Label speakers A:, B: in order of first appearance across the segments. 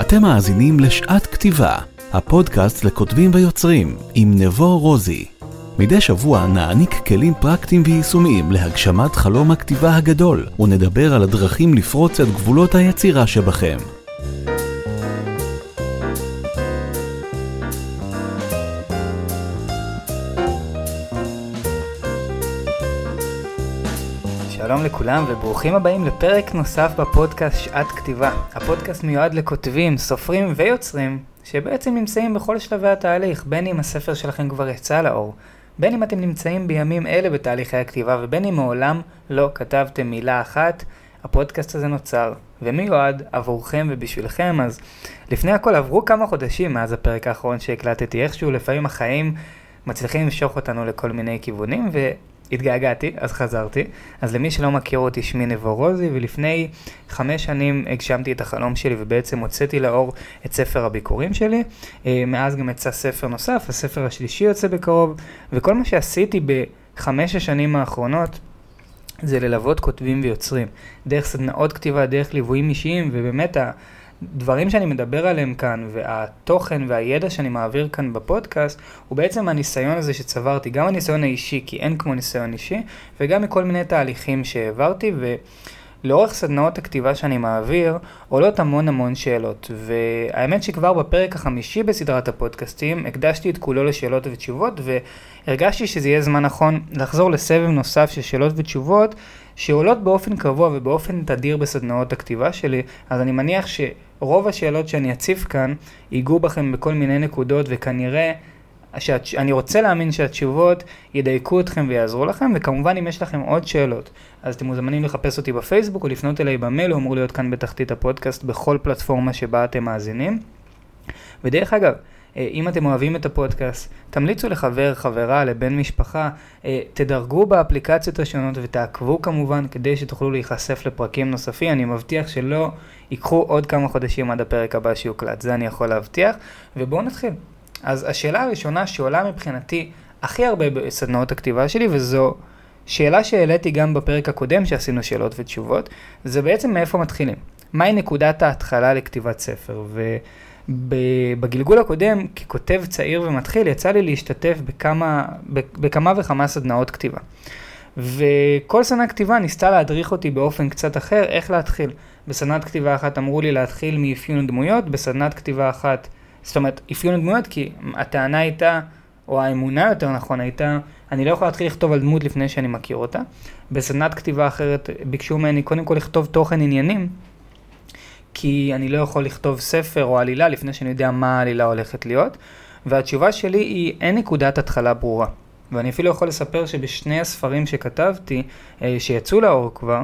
A: אתם מאזינים לשעת כתיבה, הפודקאסט לכותבים ויוצרים, עם נבו רוזי. מדי שבוע נעניק כלים פרקטיים ויישומיים להגשמת חלום הכתיבה הגדול, ונדבר על הדרכים לפרוץ את גבולות היצירה שבכם.
B: שלום לכולם וברוכים הבאים לפרק נוסף בפודקאסט שעת כתיבה. הפודקאסט מיועד לכותבים, סופרים ויוצרים שבעצם נמצאים בכל שלבי התהליך, בין אם הספר שלכם כבר יצא לאור, בין אם אתם נמצאים בימים אלה בתהליכי הכתיבה ובין אם מעולם לא כתבתם מילה אחת, הפודקאסט הזה נוצר ומיועד עבורכם ובשבילכם, אז לפני הכל עברו כמה חודשים מאז הפרק האחרון שהקלטתי, איכשהו לפעמים החיים מצליחים למשוך אותנו לכל מיני כיוונים. התגעגעתי, אז חזרתי. אז למי שלא מכיר אותי, שמי נבו רוזי, ולפני חמש שנים הגשמתי את החלום שלי ובעצם הוצאתי לאור את ספר הביקורים שלי. אה, מאז גם יצא ספר נוסף, הספר השלישי יוצא בקרוב, וכל מה שעשיתי בחמש השנים האחרונות זה ללוות כותבים ויוצרים. דרך סדנאות כתיבה, דרך ליוויים אישיים, ובאמת ה... הדברים שאני מדבר עליהם כאן, והתוכן והידע שאני מעביר כאן בפודקאסט, הוא בעצם הניסיון הזה שצברתי, גם הניסיון האישי, כי אין כמו ניסיון אישי, וגם מכל מיני תהליכים שהעברתי, ולאורך סדנאות הכתיבה שאני מעביר, עולות המון המון שאלות. והאמת שכבר בפרק החמישי בסדרת הפודקאסטים, הקדשתי את כולו לשאלות ותשובות, והרגשתי שזה יהיה זמן נכון לחזור לסבב נוסף של שאלות ותשובות, שעולות באופן קבוע ובאופן תדיר בסדנאות הכתיבה שלי, אז אני מניח שרוב השאלות שאני אציף כאן ייגעו בכם בכל מיני נקודות וכנראה שאת, אני רוצה להאמין שהתשובות ידייקו אתכם ויעזרו לכם, וכמובן אם יש לכם עוד שאלות, אז אתם מוזמנים לחפש אותי בפייסבוק או לפנות אליי במייל, הוא אמור להיות כאן בתחתית הפודקאסט בכל פלטפורמה שבה אתם מאזינים. ודרך אגב, אם אתם אוהבים את הפודקאסט, תמליצו לחבר, חברה, לבן משפחה, אה, תדרגו באפליקציות השונות ותעקבו כמובן כדי שתוכלו להיחשף לפרקים נוספים. אני מבטיח שלא ייקחו עוד כמה חודשים עד הפרק הבא שיוקלט, זה אני יכול להבטיח. ובואו נתחיל. אז השאלה הראשונה שעולה מבחינתי הכי הרבה בסדנאות הכתיבה שלי, וזו שאלה שהעליתי גם בפרק הקודם שעשינו שאלות ותשובות, זה בעצם מאיפה מתחילים. מהי נקודת ההתחלה לכתיבת ספר? ו... בגלגול הקודם, ככותב צעיר ומתחיל, יצא לי להשתתף בכמה, בכמה וכמה סדנאות כתיבה. וכל סדנת כתיבה ניסתה להדריך אותי באופן קצת אחר, איך להתחיל. בסדנת כתיבה אחת אמרו לי להתחיל מאפיון דמויות, בסדנת כתיבה אחת, זאת אומרת, אפיון דמויות, כי הטענה הייתה, או האמונה יותר נכון הייתה, אני לא יכול להתחיל לכתוב על דמות לפני שאני מכיר אותה. בסדנת כתיבה אחרת ביקשו ממני קודם כל לכתוב תוכן עניינים, כי אני לא יכול לכתוב ספר או עלילה לפני שאני יודע מה העלילה הולכת להיות. והתשובה שלי היא, אין נקודת התחלה ברורה. ואני אפילו יכול לספר שבשני הספרים שכתבתי, אה, שיצאו לאור כבר,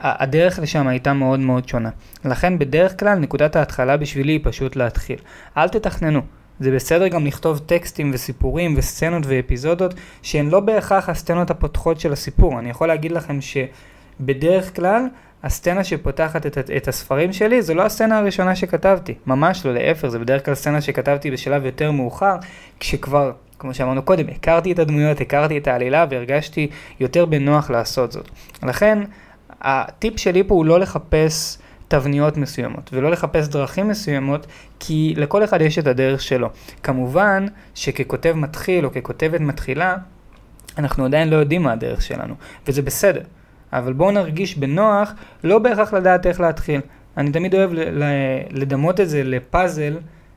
B: הדרך לשם הייתה מאוד מאוד שונה. לכן בדרך כלל נקודת ההתחלה בשבילי היא פשוט להתחיל. אל תתכננו. זה בסדר גם לכתוב טקסטים וסיפורים וסצנות ואפיזודות שהן לא בהכרח הסצנות הפותחות של הסיפור. אני יכול להגיד לכם שבדרך כלל הסצנה שפותחת את, את הספרים שלי זו לא הסצנה הראשונה שכתבתי, ממש לא, להפך, זה בדרך כלל סצנה שכתבתי בשלב יותר מאוחר, כשכבר, כמו שאמרנו קודם, הכרתי את הדמויות, הכרתי את העלילה והרגשתי יותר בנוח לעשות זאת. לכן, הטיפ שלי פה הוא לא לחפש תבניות מסוימות, ולא לחפש דרכים מסוימות, כי לכל אחד יש את הדרך שלו. כמובן שככותב מתחיל או ככותבת מתחילה, אנחנו עדיין לא יודעים מה הדרך שלנו, וזה בסדר. אבל בואו נרגיש בנוח, לא בהכרח לדעת איך להתחיל. אני תמיד אוהב לדמות את זה לפאזל.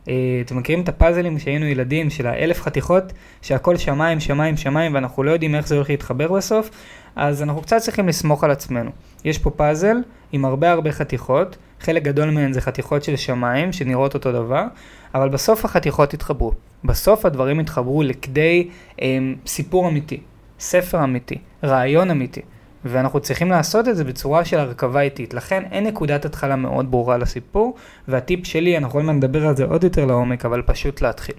B: אה, אתם מכירים את הפאזלים שהיינו ילדים של האלף חתיכות, שהכל שמיים, שמיים, שמיים, ואנחנו לא יודעים איך זה הולך להתחבר בסוף, אז אנחנו קצת צריכים לסמוך על עצמנו. יש פה פאזל עם הרבה הרבה חתיכות, חלק גדול מהן זה חתיכות של שמיים שנראות אותו דבר, אבל בסוף החתיכות יתחברו. בסוף הדברים יתחברו לכדי אה, סיפור אמיתי, ספר אמיתי, רעיון אמיתי. ואנחנו צריכים לעשות את זה בצורה של הרכבה איטית. לכן אין נקודת התחלה מאוד ברורה לסיפור, והטיפ שלי, אנחנו יכולים לדבר על זה עוד יותר לעומק, אבל פשוט להתחיל.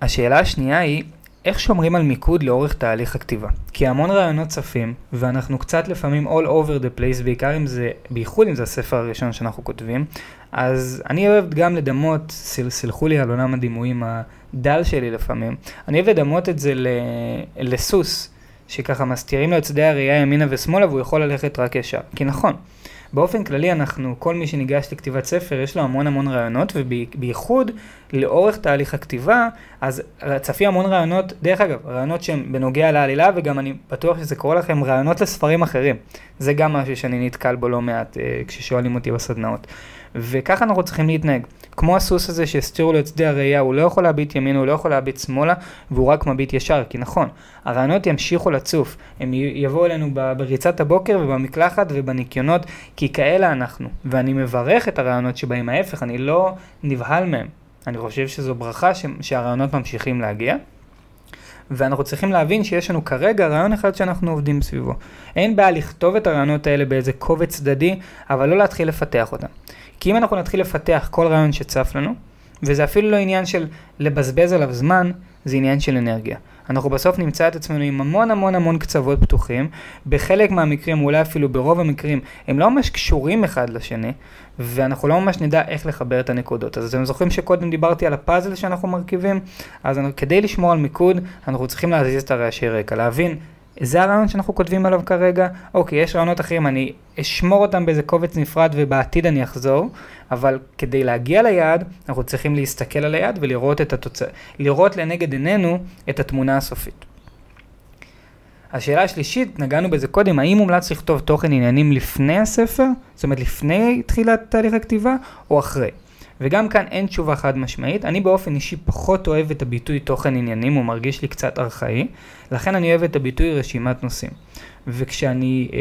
B: השאלה השנייה היא, איך שומרים על מיקוד לאורך תהליך הכתיבה? כי המון רעיונות צפים, ואנחנו קצת לפעמים all over the place, בעיקר אם זה, בייחוד אם זה הספר הראשון שאנחנו כותבים, אז אני אוהב גם לדמות, סל, סלחו לי על עולם הדימויים הדל שלי לפעמים, אני אוהב לדמות את זה ל, לסוס. שככה מסתירים לו את שדה הראייה ימינה ושמאלה והוא יכול ללכת רק ישר. כי נכון, באופן כללי אנחנו, כל מי שניגש לכתיבת ספר, יש לו המון המון רעיונות, ובייחוד לאורך תהליך הכתיבה, אז צפי המון רעיונות, דרך אגב, רעיונות שהם בנוגע לעלילה, וגם אני בטוח שזה קורה לכם, רעיונות לספרים אחרים. זה גם משהו שאני נתקל בו לא מעט אה, כששואלים אותי בסדנאות. וככה אנחנו צריכים להתנהג. כמו הסוס הזה שהסתירו לו את שדה הראייה, הוא לא יכול להביט ימינה, הוא לא יכול להביט שמאלה, והוא רק מביט ישר, כי נכון, הרעיונות ימשיכו לצוף, הם יבואו אלינו בריצת הבוקר ובמקלחת ובניקיונות, כי כאלה אנחנו. ואני מברך את הרעיונות שבאים ההפך, אני לא נבהל מהם. אני חושב שזו ברכה ש- שהרעיונות ממשיכים להגיע. ואנחנו צריכים להבין שיש לנו כרגע רעיון אחד שאנחנו עובדים סביבו. אין בעיה לכתוב את הרעיונות האלה באיזה קובץ צדדי, אבל לא להתחיל לפתח אותם. כי אם אנחנו נתחיל לפתח כל רעיון שצף לנו, וזה אפילו לא עניין של לבזבז עליו זמן, זה עניין של אנרגיה. אנחנו בסוף נמצא את עצמנו עם המון המון המון קצוות פתוחים, בחלק מהמקרים, אולי אפילו ברוב המקרים, הם לא ממש קשורים אחד לשני, ואנחנו לא ממש נדע איך לחבר את הנקודות. אז אתם זוכרים שקודם דיברתי על הפאזל שאנחנו מרכיבים? אז כדי לשמור על מיקוד, אנחנו צריכים להזיז את הרעשי רקע, להבין זה הרעיון שאנחנו כותבים עליו כרגע, אוקיי, יש רעיונות אחרים, אני אשמור אותם באיזה קובץ נפרד ובעתיד אני אחזור, אבל כדי להגיע ליעד, אנחנו צריכים להסתכל על היעד ולראות את התוצאה, לראות לנגד עינינו את התמונה הסופית. השאלה השלישית, נגענו בזה קודם, האם מומלץ לכתוב תוכן עניינים לפני הספר? זאת אומרת, לפני תחילת תהליך הכתיבה, או אחרי? וגם כאן אין תשובה חד משמעית. אני באופן אישי פחות אוהב את הביטוי תוכן עניינים, הוא מרגיש לי קצת ארכאי, לכן אני אוהב את הביטוי רשימת נושאים. וכשאני אה,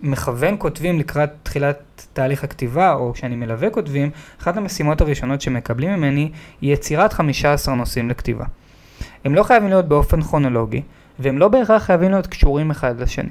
B: מכוון כותבים לקראת תחילת תהליך הכתיבה, או כשאני מלווה כותבים, אחת המשימות הראשונות שמקבלים ממני היא יצירת 15 נושאים לכתיבה. הם לא חייבים להיות באופן כרונולוגי, והם לא בהכרח חייבים להיות קשורים אחד לשני.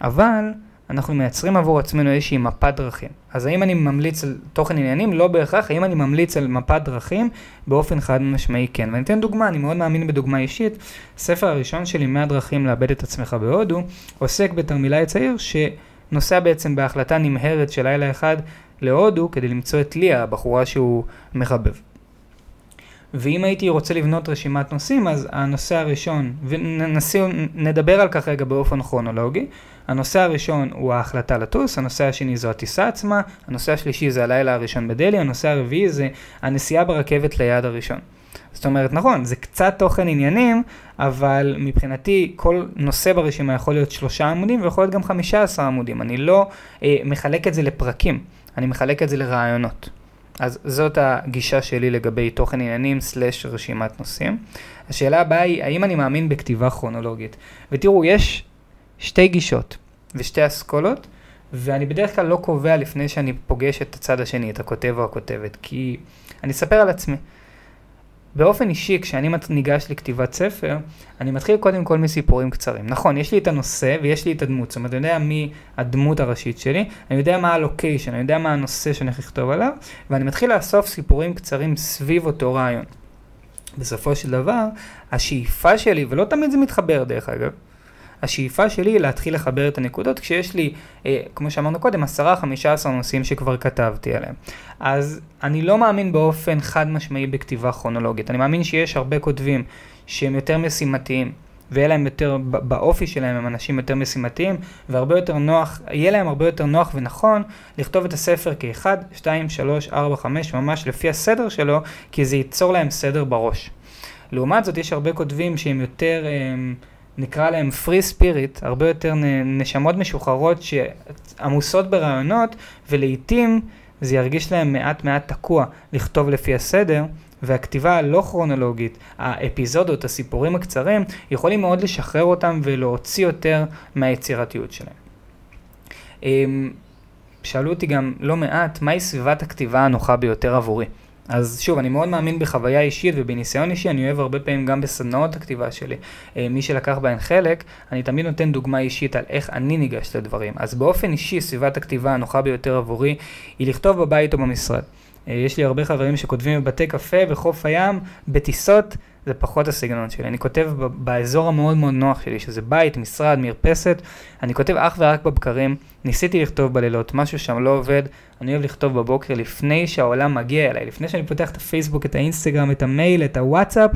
B: אבל אנחנו מייצרים עבור עצמנו איזושהי מפת דרכים. אז האם אני ממליץ על תוכן עניינים? לא בהכרח. האם אני ממליץ על מפת דרכים? באופן חד משמעי כן. ואני אתן דוגמה, אני מאוד מאמין בדוגמה אישית. הספר הראשון שלי, 100 דרכים לאבד את עצמך בהודו, עוסק בתרמילאי צעיר שנוסע בעצם בהחלטה נמהרת של לילה אחד להודו כדי למצוא את ליה, הבחורה שהוא מחבב. ואם הייתי רוצה לבנות רשימת נושאים, אז הנושא הראשון, ונדבר על כך רגע באופן כרונולוגי, הנושא הראשון הוא ההחלטה לטוס, הנושא השני זו הטיסה עצמה, הנושא השלישי זה הלילה הראשון בדלהי, הנושא הרביעי זה הנסיעה ברכבת ליעד הראשון. זאת אומרת, נכון, זה קצת תוכן עניינים, אבל מבחינתי כל נושא ברשימה יכול להיות שלושה עמודים ויכול להיות גם חמישה עשר עמודים. אני לא אה, מחלק את זה לפרקים, אני מחלק את זה לרעיונות. אז זאת הגישה שלי לגבי תוכן עניינים סלש רשימת נושאים. השאלה הבאה היא, האם אני מאמין בכתיבה כרונולוגית? ותראו, יש שתי גישות ושתי אסכולות, ואני בדרך כלל לא קובע לפני שאני פוגש את הצד השני, את הכותב או הכותבת, כי אני אספר על עצמי. באופן אישי, כשאני ניגש לכתיבת ספר, אני מתחיל קודם כל מסיפורים קצרים. נכון, יש לי את הנושא ויש לי את הדמות, זאת אומרת, אני יודע מי הדמות הראשית שלי, אני יודע מה הלוקיישן, אני יודע מה הנושא שאני הולך לכתוב עליו, ואני מתחיל לאסוף סיפורים קצרים סביב אותו רעיון. בסופו של דבר, השאיפה שלי, ולא תמיד זה מתחבר דרך אגב, השאיפה שלי היא להתחיל לחבר את הנקודות כשיש לי, אה, כמו שאמרנו קודם, 10-15 נושאים שכבר כתבתי עליהם. אז אני לא מאמין באופן חד משמעי בכתיבה כרונולוגית. אני מאמין שיש הרבה כותבים שהם יותר משימתיים. ויהיה להם יותר, באופי שלהם הם אנשים יותר משימתיים, והרבה יותר נוח, יהיה להם הרבה יותר נוח ונכון לכתוב את הספר כ-1, 2, 3, 4, 5, ממש לפי הסדר שלו, כי זה ייצור להם סדר בראש. לעומת זאת, יש הרבה כותבים שהם יותר... הם, נקרא להם free spirit, הרבה יותר נשמות משוחררות שעמוסות ברעיונות, ולעיתים זה ירגיש להם מעט מעט תקוע לכתוב לפי הסדר, והכתיבה הלא כרונולוגית, האפיזודות, הסיפורים הקצרים, יכולים מאוד לשחרר אותם ולהוציא יותר מהיצירתיות שלהם. אמ, שאלו אותי גם לא מעט, מהי סביבת הכתיבה הנוחה ביותר עבורי? אז שוב, אני מאוד מאמין בחוויה אישית ובניסיון אישי, אני אוהב הרבה פעמים גם בסדנאות הכתיבה שלי, אה, מי שלקח בהן חלק, אני תמיד נותן דוגמה אישית על איך אני ניגש לדברים. אז באופן אישי, סביבת הכתיבה הנוחה ביותר עבורי, היא לכתוב בבית או במשרד. אה, יש לי הרבה חברים שכותבים בבתי קפה, בחוף הים, בטיסות, זה פחות הסגנון שלי. אני כותב באזור המאוד מאוד נוח שלי, שזה בית, משרד, מרפסת, אני כותב אך ורק בבקרים, ניסיתי לכתוב בלילות, משהו שם לא עובד, אני אוהב לכתוב בבוקר לפני שהעולם מגיע אליי, לפני שאני פותח את הפייסבוק, את האינסטגרם, את המייל, את הוואטסאפ,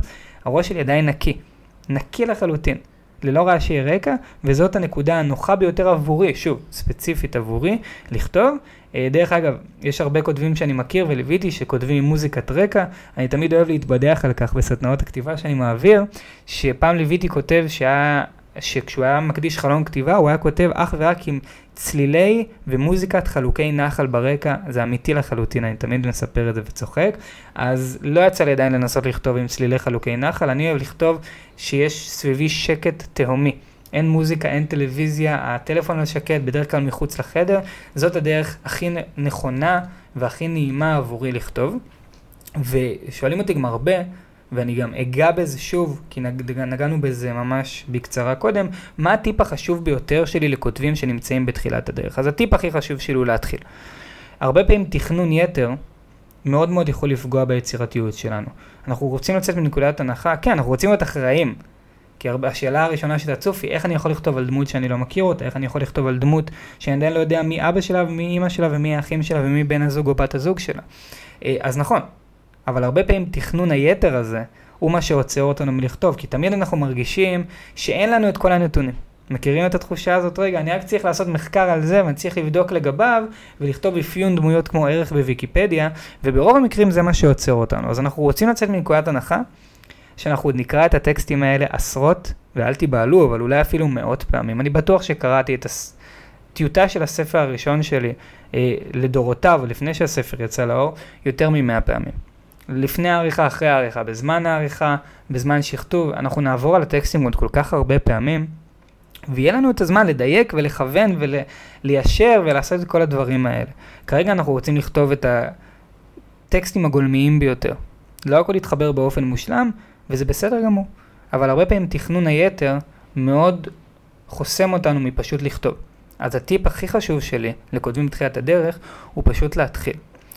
B: הראש שלי עדיין נקי, נקי לחלוטין. ללא רעשי רקע, וזאת הנקודה הנוחה ביותר עבורי, שוב, ספציפית עבורי, לכתוב. אה, דרך אגב, יש הרבה כותבים שאני מכיר וליוויתי שכותבים עם מוזיקת רקע, אני תמיד אוהב להתבדח על כך בסדנאות הכתיבה שאני מעביר, שפעם ליוויתי כותב שהיה... שכשהוא היה מקדיש חלום כתיבה, הוא היה כותב אך ורק עם צלילי ומוזיקת חלוקי נחל ברקע, זה אמיתי לחלוטין, אני תמיד מספר את זה וצוחק, אז לא יצא לי עדיין לנסות לכתוב עם צלילי חלוקי נחל, אני אוהב לכתוב שיש סביבי שקט תהומי. אין מוזיקה, אין טלוויזיה, הטלפון לא שקט, בדרך כלל מחוץ לחדר, זאת הדרך הכי נכונה והכי נעימה עבורי לכתוב. ושואלים אותי גם הרבה, ואני גם אגע בזה שוב, כי נג, נגענו בזה ממש בקצרה קודם, מה הטיפ החשוב ביותר שלי לכותבים שנמצאים בתחילת הדרך. אז הטיפ הכי חשוב שלי הוא להתחיל. הרבה פעמים תכנון יתר מאוד מאוד יכול לפגוע ביצירתיות שלנו. אנחנו רוצים לצאת מנקודת הנחה, כן, אנחנו רוצים להיות אחראים. כי הרבה, השאלה הראשונה שתצוף היא איך אני יכול לכתוב על דמות שאני לא מכיר אותה, איך אני יכול לכתוב על דמות שאני עדיין לא יודע מי אבא שלה ומי אימא שלה ומי האחים שלה ומי בן הזוג או בת הזוג שלה. אה, אז נכון, אבל הרבה פעמים תכנון היתר הזה הוא מה שעוצר אותנו מלכתוב, כי תמיד אנחנו מרגישים שאין לנו את כל הנתונים. מכירים את התחושה הזאת? רגע, אני רק צריך לעשות מחקר על זה ואני צריך לבדוק לגביו ולכתוב אפיון דמויות כמו ערך בוויקיפדיה, וברוב המקרים זה מה שעוצר אותנו. אז אנחנו רוצים לצאת מנקודת הנחה שאנחנו עוד נקרא את הטקסטים האלה עשרות, ואל תיבהלו, אבל אולי אפילו מאות פעמים. אני בטוח שקראתי את הטיוטה של הספר הראשון שלי אה, לדורותיו, לפני שהספר יצא לאור, יותר ממאה פעמים. לפני העריכה, אחרי העריכה, בזמן העריכה, בזמן שכתוב, אנחנו נעבור על הטקסטים עוד כל כך הרבה פעמים, ויהיה לנו את הזמן לדייק ולכוון וליישר ולעשות את כל הדברים האלה. כרגע אנחנו רוצים לכתוב את הטקסטים הגולמיים ביותר. לא הכל יתחבר באופן מושלם, וזה בסדר גמור. אבל הרבה פעמים תכנון היתר מאוד חוסם אותנו מפשוט לכתוב. אז הטיפ הכי חשוב שלי לכותבים בתחילת הדרך הוא פשוט להתחיל.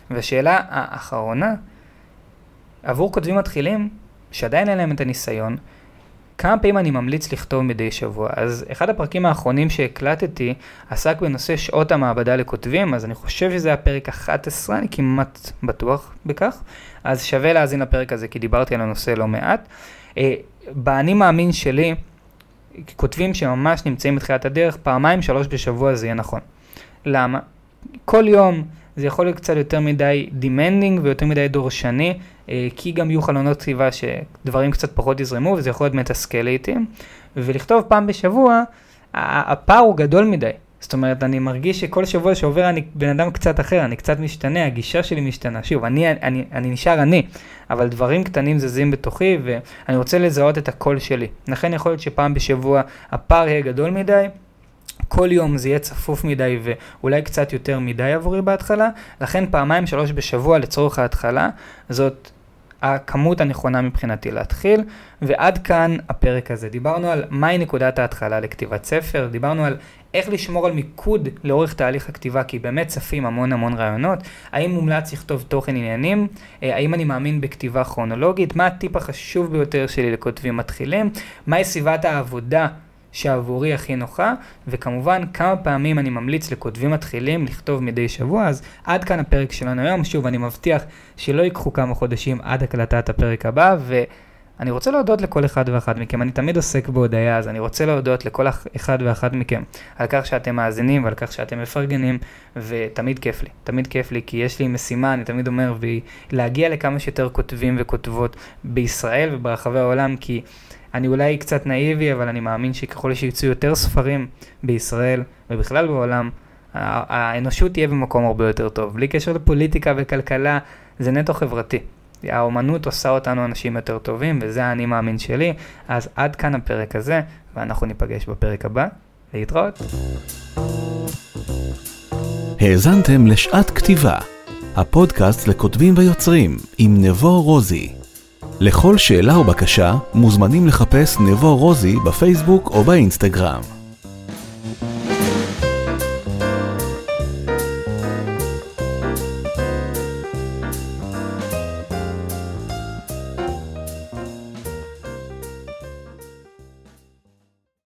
B: והשאלה האחרונה עבור כותבים מתחילים, שעדיין אין להם את הניסיון, כמה פעמים אני ממליץ לכתוב מדי שבוע. אז אחד הפרקים האחרונים שהקלטתי עסק בנושא שעות המעבדה לכותבים, אז אני חושב שזה היה פרק 11, אני כמעט בטוח בכך. אז שווה להאזין לפרק הזה, כי דיברתי על הנושא לא מעט. אה, באני מאמין שלי, כותבים שממש נמצאים בתחילת הדרך, פעמיים שלוש בשבוע זה יהיה נכון. למה? כל יום זה יכול להיות קצת יותר מדי demanding ויותר מדי דורשני, אה, כי גם יהיו חלונות כתיבה שדברים קצת פחות יזרמו וזה יכול להיות מתסכל לעיתים. ולכתוב פעם בשבוע, הפער הוא גדול מדי. זאת אומרת, אני מרגיש שכל שבוע שעובר אני בן אדם קצת אחר, אני קצת משתנה, הגישה שלי משתנה. שוב, אני, אני, אני נשאר אני, אבל דברים קטנים זזים בתוכי ואני רוצה לזהות את הקול שלי. לכן יכול להיות שפעם בשבוע הפער יהיה גדול מדי, כל יום זה יהיה צפוף מדי ואולי קצת יותר מדי עבורי בהתחלה, לכן פעמיים שלוש בשבוע לצורך ההתחלה, זאת הכמות הנכונה מבחינתי להתחיל, ועד כאן הפרק הזה. דיברנו על מהי נקודת ההתחלה לכתיבת ספר, דיברנו על איך לשמור על מיקוד לאורך תהליך הכתיבה, כי באמת צפים המון המון רעיונות. האם מומלץ לכתוב תוכן עניינים? אה, האם אני מאמין בכתיבה כרונולוגית? מה הטיפ החשוב ביותר שלי לכותבים מתחילים? מהי סביבת העבודה שעבורי הכי נוחה, וכמובן כמה פעמים אני ממליץ לכותבים מתחילים לכתוב מדי שבוע, אז עד כאן הפרק שלנו היום, שוב אני מבטיח שלא ייקחו כמה חודשים עד הקלטת הפרק הבא, ואני רוצה להודות לכל אחד ואחת מכם, אני תמיד עוסק בהודיה, אז אני רוצה להודות לכל אחד ואחת מכם על כך שאתם מאזינים ועל כך שאתם מפרגנים, ותמיד כיף לי, תמיד כיף לי, כי יש לי משימה, אני תמיד אומר, והיא להגיע לכמה שיותר כותבים וכותבות בישראל וברחבי העולם, כי... אני אולי קצת נאיבי, אבל אני מאמין שככל שיצאו יותר ספרים בישראל ובכלל בעולם, האנושות תהיה במקום הרבה יותר טוב. בלי קשר לפוליטיקה וכלכלה, זה נטו חברתי. האומנות עושה אותנו אנשים יותר טובים, וזה האני מאמין שלי. אז עד כאן הפרק הזה, ואנחנו ניפגש בפרק הבא. להתראות.
A: האזנתם לשעת כתיבה, הפודקאסט לכותבים ויוצרים עם נבו רוזי. לכל שאלה או בקשה מוזמנים לחפש נבו רוזי בפייסבוק או באינסטגרם.